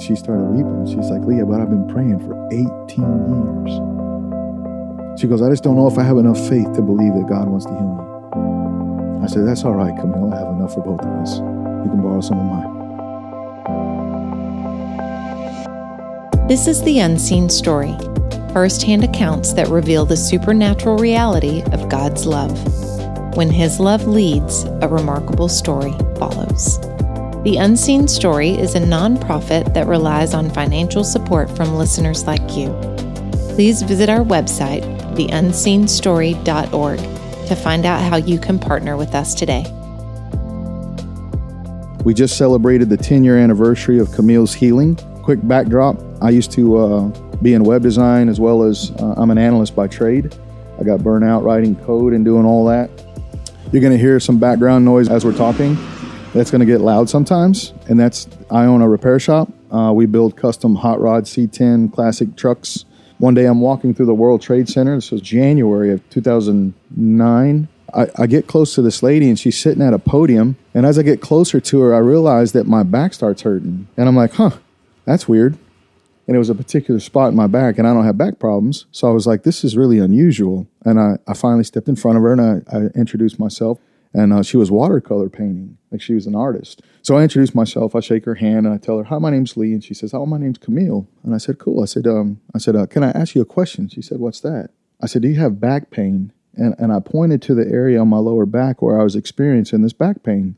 She started weeping. She's like, Leah, but I've been praying for 18 years. She goes, I just don't know if I have enough faith to believe that God wants to heal me. I said, That's all right, Camille. I have enough for both of us. You can borrow some of mine. This is the unseen story first hand accounts that reveal the supernatural reality of God's love. When His love leads, a remarkable story follows. The Unseen Story is a nonprofit that relies on financial support from listeners like you. Please visit our website, theunseenstory.org, to find out how you can partner with us today. We just celebrated the 10 year anniversary of Camille's healing. Quick backdrop I used to uh, be in web design as well as uh, I'm an analyst by trade. I got burnt out writing code and doing all that. You're going to hear some background noise as we're talking. That's going to get loud sometimes, and that's I own a repair shop. Uh, we build custom hot rod C10 classic trucks. One day I'm walking through the World Trade Center. This was January of 2009. I, I, get close to this lady and she's sitting at a podium. And as I get closer to her, I realize that my back starts hurting. And I'm like, huh, that's weird and it was a particular spot in my back, and I don't have back problems. So I was like, this is really unusual. And I, I finally stepped in front of her and I, I introduced myself. And uh, she was watercolor painting, like she was an artist. So I introduce myself. I shake her hand and I tell her, "Hi, my name's Lee." And she says, "Oh, my name's Camille." And I said, "Cool." I said, um, "I said, uh, can I ask you a question?" She said, "What's that?" I said, "Do you have back pain?" And and I pointed to the area on my lower back where I was experiencing this back pain.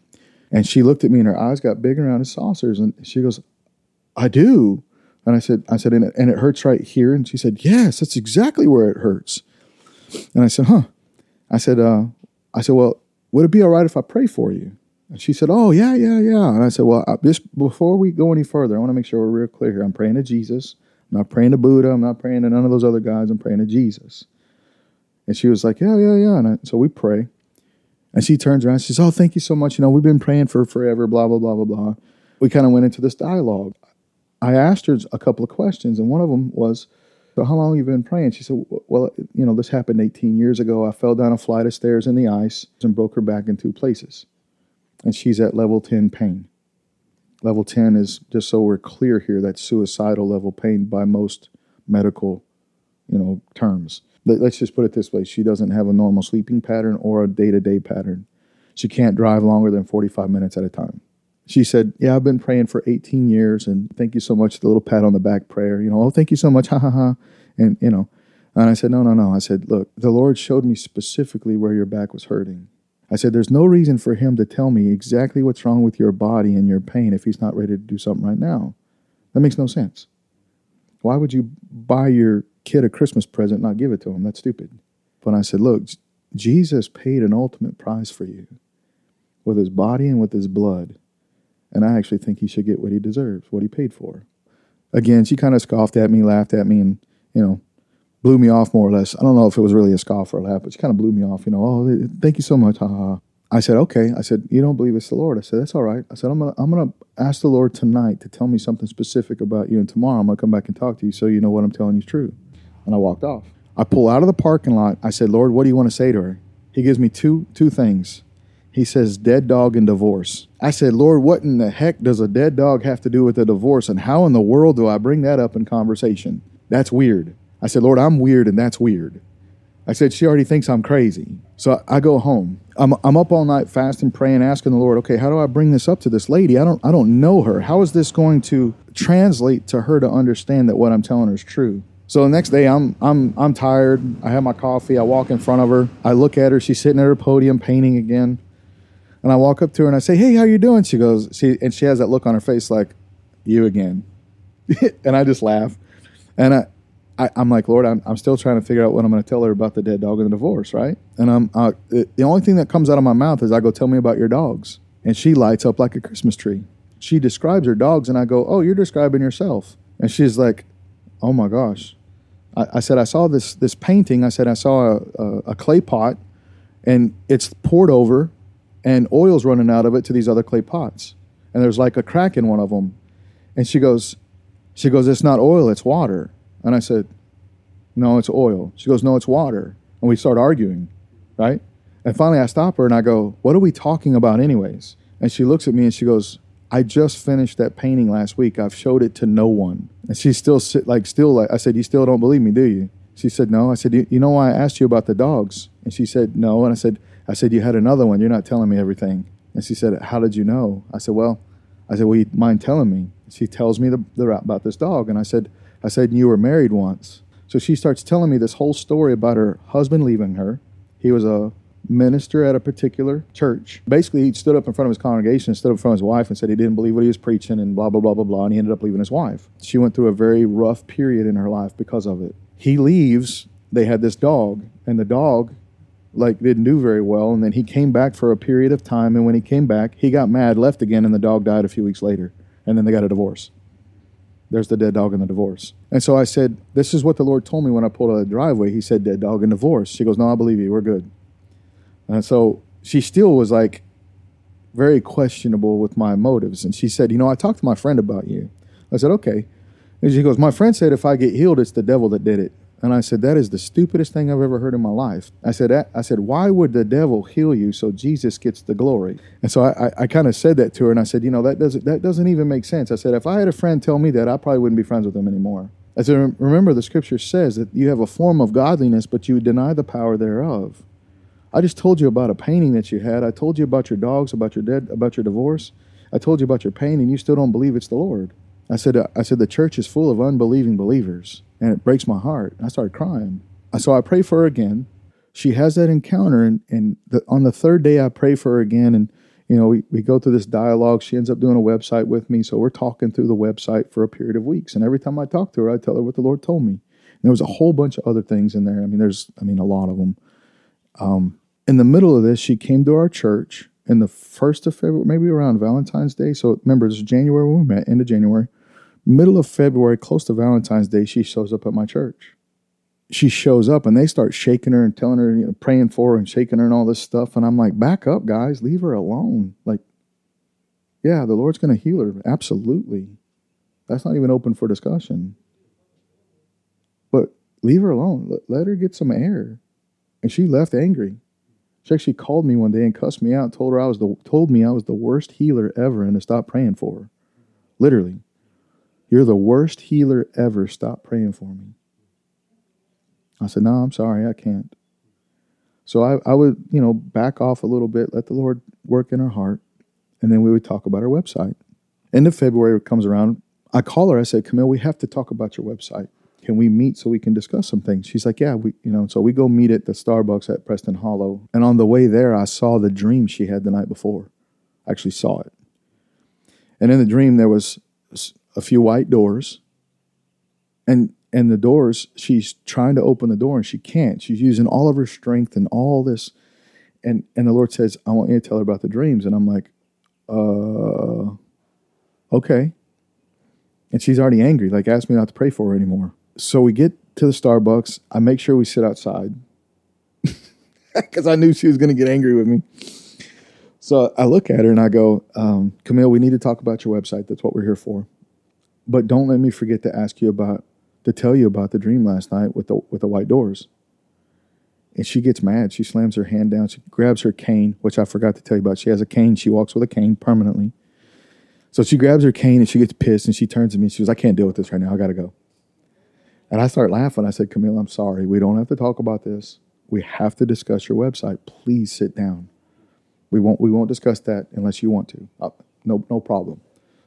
And she looked at me and her eyes got big around as saucers. And she goes, "I do." And I said, I said, and it, and it hurts right here. And she said, yes, that's exactly where it hurts. And I said, huh. I said, uh, I said, well, would it be all right if I pray for you? And she said, oh, yeah, yeah, yeah. And I said, well, I, just before we go any further, I want to make sure we're real clear here. I'm praying to Jesus. I'm not praying to Buddha. I'm not praying to none of those other guys. I'm praying to Jesus. And she was like, yeah, yeah, yeah. And I, so we pray. And she turns around and says, oh, thank you so much. You know, we've been praying for forever, blah, blah, blah, blah, blah. We kind of went into this dialogue. I asked her a couple of questions, and one of them was, so how long have you been praying? She said, well, you know, this happened 18 years ago. I fell down a flight of stairs in the ice and broke her back in two places. And she's at level 10 pain. Level 10 is, just so we're clear here that suicidal level pain by most medical, you know, terms. Let's just put it this way. She doesn't have a normal sleeping pattern or a day-to-day pattern. She can't drive longer than 45 minutes at a time she said, Yeah, I've been praying for 18 years and thank you so much. The little pat on the back prayer, you know, oh, thank you so much. Ha ha ha. And, you know, and I said, No, no, no. I said, Look, the Lord showed me specifically where your back was hurting. I said, There's no reason for him to tell me exactly what's wrong with your body and your pain if he's not ready to do something right now. That makes no sense. Why would you buy your kid a Christmas present and not give it to him? That's stupid. But I said, Look, Jesus paid an ultimate price for you with his body and with his blood. And I actually think he should get what he deserves, what he paid for. Again, she kind of scoffed at me, laughed at me, and, you know, blew me off more or less. I don't know if it was really a scoff or a laugh, but she kind of blew me off, you know, oh, thank you so much. Ha ha. I said, okay. I said, you don't believe it's the Lord. I said, that's all right. I said, I'm gonna I'm gonna ask the Lord tonight to tell me something specific about you, and tomorrow I'm gonna come back and talk to you so you know what I'm telling you is true. And I walked off. I pull out of the parking lot. I said, Lord, what do you want to say to her? He gives me two two things. He says, dead dog and divorce. I said, Lord, what in the heck does a dead dog have to do with a divorce? And how in the world do I bring that up in conversation? That's weird. I said, Lord, I'm weird and that's weird. I said, she already thinks I'm crazy. So I go home. I'm, I'm up all night fasting, praying, asking the Lord, okay, how do I bring this up to this lady? I don't, I don't know her. How is this going to translate to her to understand that what I'm telling her is true? So the next day, I'm I'm I'm tired. I have my coffee. I walk in front of her. I look at her. She's sitting at her podium painting again. And I walk up to her and I say, "Hey, how you doing?" She goes, "She," and she has that look on her face like, "You again," and I just laugh. And I, I, am like, Lord, I'm, I'm still trying to figure out what I'm going to tell her about the dead dog and the divorce, right? And I'm uh, the only thing that comes out of my mouth is I go, "Tell me about your dogs," and she lights up like a Christmas tree. She describes her dogs, and I go, "Oh, you're describing yourself," and she's like, "Oh my gosh." I, I said, I saw this this painting. I said, I saw a, a, a clay pot, and it's poured over and oil's running out of it to these other clay pots. And there's like a crack in one of them. And she goes, she goes, it's not oil, it's water. And I said, no, it's oil. She goes, no, it's water. And we start arguing, right? And finally I stop her and I go, what are we talking about anyways? And she looks at me and she goes, I just finished that painting last week. I've showed it to no one. And she's still sit, like, still like, I said, you still don't believe me, do you? She said, no. I said, you know why I asked you about the dogs? And she said, no. And I said, I said, you had another one. You're not telling me everything. And she said, how did you know? I said, well, I said, well, you mind telling me? She tells me the, the about this dog. And I said, I said, you were married once. So she starts telling me this whole story about her husband leaving her. He was a minister at a particular church. Basically, he stood up in front of his congregation, stood up in front of his wife, and said he didn't believe what he was preaching, and blah, blah, blah, blah, blah. And he ended up leaving his wife. She went through a very rough period in her life because of it. He leaves. They had this dog, and the dog like didn't do very well. And then he came back for a period of time. And when he came back he got mad left again and the dog died a few weeks later. And then they got a divorce. There's the dead dog and the divorce. And so i said this is what the lord told me when i pulled out of the driveway. He said dead dog and divorce. She goes no i believe you. We're good. And so she still was like very questionable with my motives. And she said, You know, I talked to my friend about you. I said, Okay. And she goes, My friend said if I get healed, it's the devil that did it. And I said, That is the stupidest thing I've ever heard in my life. I said, I said, Why would the devil heal you so Jesus gets the glory? And so I, I, I kind of said that to her and I said, you know, that doesn't that doesn't even make sense. I said, if I had a friend tell me that, I probably wouldn't be friends with him anymore. I said, remember the scripture says that you have a form of godliness, but you deny the power thereof. I just told you about a painting that you had. I told you about your dogs, about your dead, about your divorce. I told you about your pain, and you still don't believe it's the Lord. I said, I said the church is full of unbelieving believers, and it breaks my heart. I started crying. So I pray for her again. She has that encounter, and, and the, on the third day, I pray for her again, and you know, we, we go through this dialogue. She ends up doing a website with me, so we're talking through the website for a period of weeks. And every time I talk to her, I tell her what the Lord told me. And there was a whole bunch of other things in there. I mean, there's, I mean, a lot of them. Um, in the middle of this, she came to our church in the first of February, maybe around Valentine's Day. So remember, this is January when we met, end of January. Middle of February, close to Valentine's Day, she shows up at my church. She shows up and they start shaking her and telling her, you know, praying for her and shaking her and all this stuff. And I'm like, back up, guys, leave her alone. Like, yeah, the Lord's going to heal her. Absolutely. That's not even open for discussion. But leave her alone. Let, let her get some air. And she left angry. She actually called me one day and cussed me out told her I was the told me I was the worst healer ever and to stop praying for her. Literally. You're the worst healer ever. Stop praying for me. I said, No, I'm sorry, I can't. So I, I would, you know, back off a little bit, let the Lord work in her heart, and then we would talk about our website. End of February comes around. I call her, I said, Camille, we have to talk about your website can we meet so we can discuss some things? She's like, yeah, we, you know, so we go meet at the Starbucks at Preston Hollow. And on the way there, I saw the dream she had the night before. I actually saw it. And in the dream, there was a few white doors. And, and the doors, she's trying to open the door and she can't. She's using all of her strength and all this. And, and the Lord says, I want you to tell her about the dreams. And I'm like, uh, okay. And she's already angry, like, ask me not to pray for her anymore so we get to the Starbucks. I make sure we sit outside because I knew she was going to get angry with me. So I look at her and I go, um, Camille, we need to talk about your website. That's what we're here for. But don't let me forget to ask you about, to tell you about the dream last night with the with the white doors. And she gets mad. She slams her hand down. She grabs her cane, which I forgot to tell you about. She has a cane. She walks with a cane permanently. So she grabs her cane and she gets pissed and she turns to me. She goes, I can't deal with this right now. I got to go. And I started laughing. I said, Camille, I'm sorry. We don't have to talk about this. We have to discuss your website. Please sit down. We won't we won't discuss that unless you want to. Uh, no no problem.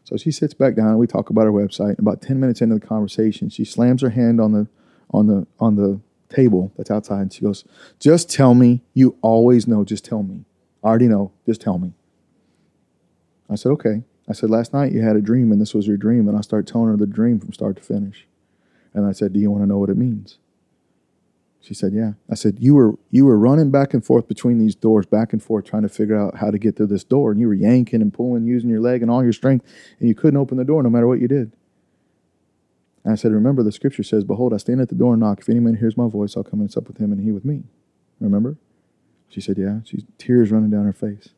So she sits back down and we talk about her website. And About 10 minutes into the conversation, she slams her hand on the on the on the table that's outside and she goes, "Just tell me. You always know. Just tell me. I already know. Just tell me." I said, "Okay." I said, "Last night you had a dream and this was your dream." And I start telling her the dream from start to finish. And I said, Do you want to know what it means? She said, Yeah. I said, You were you were running back and forth between these doors, back and forth, trying to figure out how to get through this door. And you were yanking and pulling, using your leg and all your strength, and you couldn't open the door no matter what you did. And I said, Remember, the scripture says, Behold, I stand at the door and knock. If any man hears my voice, I'll come and sup with him and he with me. Remember? She said, Yeah. She's tears running down her face.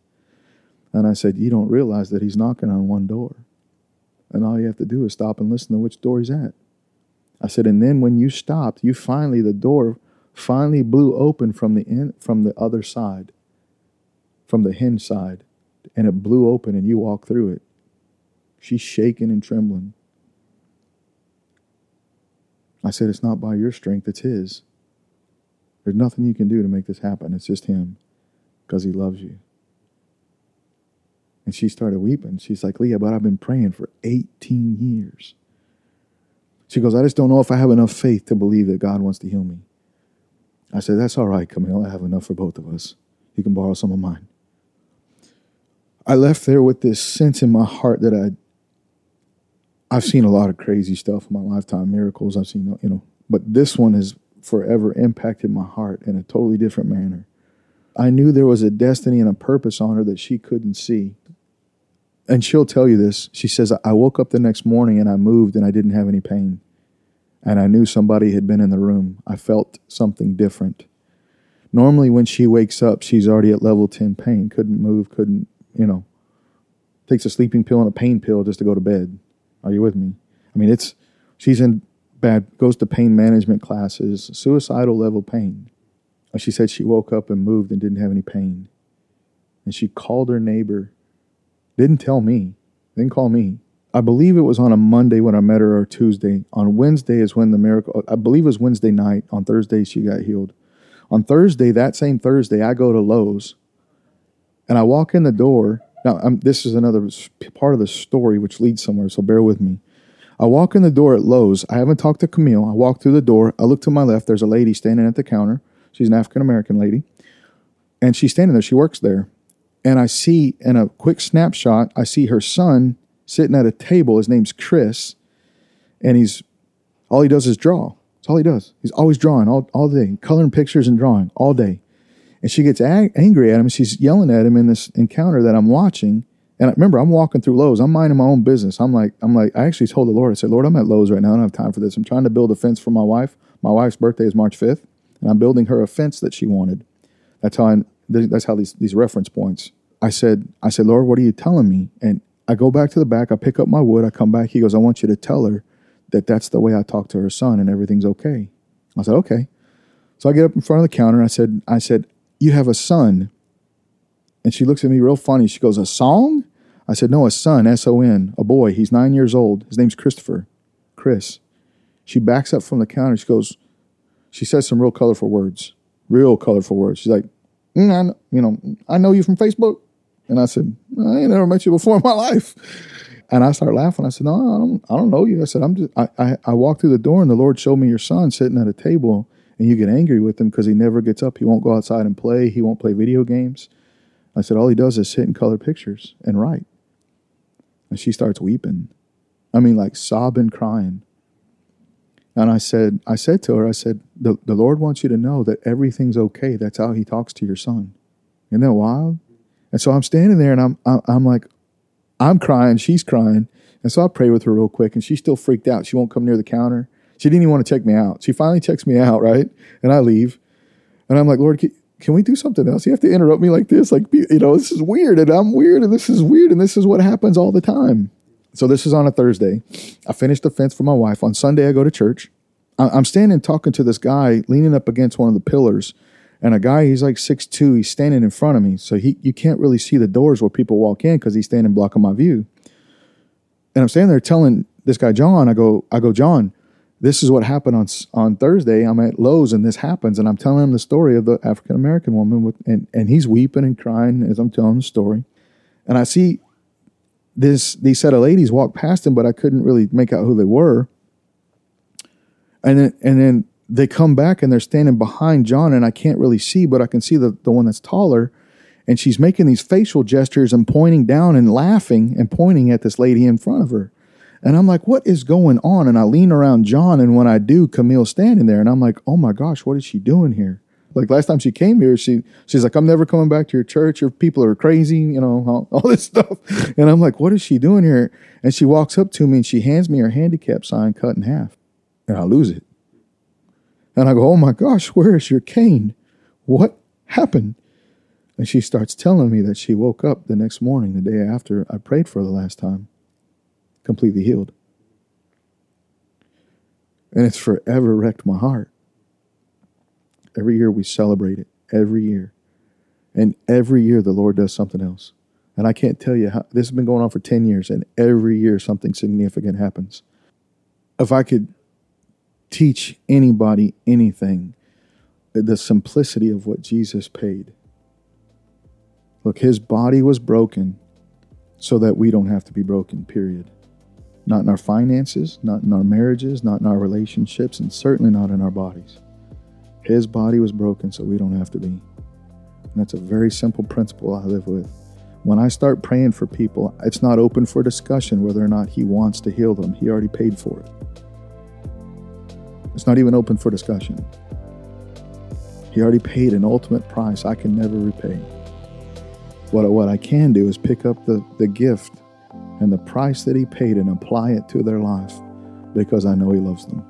And I said, You don't realize that he's knocking on one door. And all you have to do is stop and listen to which door he's at. I said, and then when you stopped, you finally the door finally blew open from the in, from the other side, from the hinge side, and it blew open and you walked through it. She's shaking and trembling. I said, It's not by your strength, it's His. There's nothing you can do to make this happen. It's just Him because He loves you. And she started weeping. She's like, Leah, but I've been praying for 18 years. She goes, I just don't know if I have enough faith to believe that God wants to heal me. I said, That's all right, Camille. I have enough for both of us. You can borrow some of mine. I left there with this sense in my heart that I I've seen a lot of crazy stuff in my lifetime, miracles. I've seen, you know, but this one has forever impacted my heart in a totally different manner. I knew there was a destiny and a purpose on her that she couldn't see. And she'll tell you this. She says, I woke up the next morning and I moved and I didn't have any pain. And I knew somebody had been in the room. I felt something different. Normally, when she wakes up, she's already at level 10 pain, couldn't move, couldn't, you know, takes a sleeping pill and a pain pill just to go to bed. Are you with me? I mean, it's she's in bad, goes to pain management classes, suicidal level pain. She said she woke up and moved and didn't have any pain. And she called her neighbor, didn't tell me, didn't call me. I believe it was on a Monday when I met her or Tuesday. On Wednesday is when the miracle, I believe it was Wednesday night. On Thursday, she got healed. On Thursday, that same Thursday, I go to Lowe's and I walk in the door now, I'm, this is another part of the story which leads somewhere, so bear with me. I walk in the door at Lowe's. I haven't talked to Camille. I walk through the door. I look to my left. There's a lady standing at the counter. She's an African American lady. And she's standing there. She works there. And I see in a quick snapshot, I see her son sitting at a table. His name's Chris. And he's all he does is draw. That's all he does. He's always drawing all, all day, coloring pictures and drawing all day. And she gets ag- angry at him. She's yelling at him in this encounter that I'm watching. And I, remember, I'm walking through Lowe's. I'm minding my own business. I'm like, I'm like, I actually told the Lord, I said, Lord, I'm at Lowe's right now. I don't have time for this. I'm trying to build a fence for my wife. My wife's birthday is March 5th, and I'm building her a fence that she wanted. That's how I, that's how these these reference points. I said, I said, Lord, what are you telling me? And I go back to the back. I pick up my wood. I come back. He goes, I want you to tell her that that's the way I talk to her son, and everything's okay. I said, okay. So I get up in front of the counter. And I said, I said, you have a son. And she looks at me real funny. She goes, A song? I said, No, a son, S O N, a boy. He's nine years old. His name's Christopher. Chris. She backs up from the counter. She goes, She says some real colorful words, real colorful words. She's like, mm, I know, You know, I know you from Facebook. And I said, I ain't never met you before in my life. And I started laughing. I said, No, I don't, I don't know you. I said, I'm just, I, I, I walked through the door and the Lord showed me your son sitting at a table and you get angry with him because he never gets up. He won't go outside and play. He won't play video games. I said, all he does is sit and color pictures and write. And she starts weeping. I mean, like sobbing, crying. And I said, I said to her, I said, the, the Lord wants you to know that everything's okay. That's how he talks to your son. Isn't that wild? And so I'm standing there and I'm, I'm like, I'm crying, she's crying. And so I pray with her real quick and she's still freaked out. She won't come near the counter. She didn't even want to check me out. She finally checks me out, right? And I leave. And I'm like, Lord, can, can we do something else? You have to interrupt me like this. Like, you know, this is weird and I'm weird and this is weird and this is what happens all the time. So this is on a Thursday. I finished the fence for my wife. On Sunday, I go to church. I'm standing talking to this guy leaning up against one of the pillars. And a guy, he's like six two. he's standing in front of me. So he, you can't really see the doors where people walk in because he's standing blocking my view. And I'm standing there telling this guy, John, I go, I go, John, this is what happened on on Thursday. I'm at Lowe's and this happens, and I'm telling him the story of the African American woman, with, and and he's weeping and crying as I'm telling the story, and I see this these set of ladies walk past him, but I couldn't really make out who they were, and then and then they come back and they're standing behind John, and I can't really see, but I can see the the one that's taller. And she's making these facial gestures and pointing down and laughing and pointing at this lady in front of her. And I'm like, what is going on? And I lean around John, and when I do, Camille's standing there, and I'm like, oh my gosh, what is she doing here? Like last time she came here, she she's like, I'm never coming back to your church. Your people are crazy, you know, all, all this stuff. And I'm like, what is she doing here? And she walks up to me and she hands me her handicap sign cut in half, and I lose it. And I go, oh my gosh, where is your cane? What happened? And she starts telling me that she woke up the next morning, the day after I prayed for the last time completely healed. And it's forever wrecked my heart. Every year we celebrate it, every year. And every year the Lord does something else. And I can't tell you how this has been going on for 10 years, and every year something significant happens. If I could teach anybody anything, the simplicity of what Jesus paid. Look, his body was broken so that we don't have to be broken, period. Not in our finances, not in our marriages, not in our relationships, and certainly not in our bodies. His body was broken so we don't have to be. And that's a very simple principle I live with. When I start praying for people, it's not open for discussion whether or not He wants to heal them. He already paid for it. It's not even open for discussion. He already paid an ultimate price I can never repay. What, what I can do is pick up the, the gift and the price that He paid and apply it to their life because I know He loves them.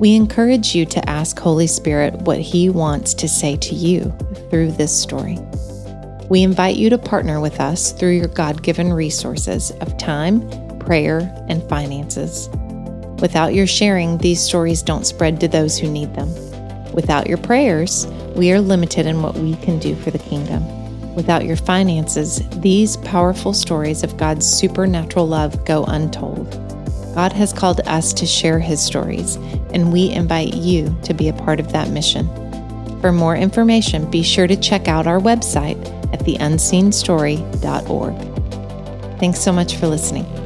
We encourage you to ask Holy Spirit what He wants to say to you through this story. We invite you to partner with us through your God given resources of time, prayer, and finances. Without your sharing, these stories don't spread to those who need them. Without your prayers, we are limited in what we can do for the kingdom. Without your finances, these powerful stories of God's supernatural love go untold. God has called us to share his stories, and we invite you to be a part of that mission. For more information, be sure to check out our website at theunseenstory.org. Thanks so much for listening.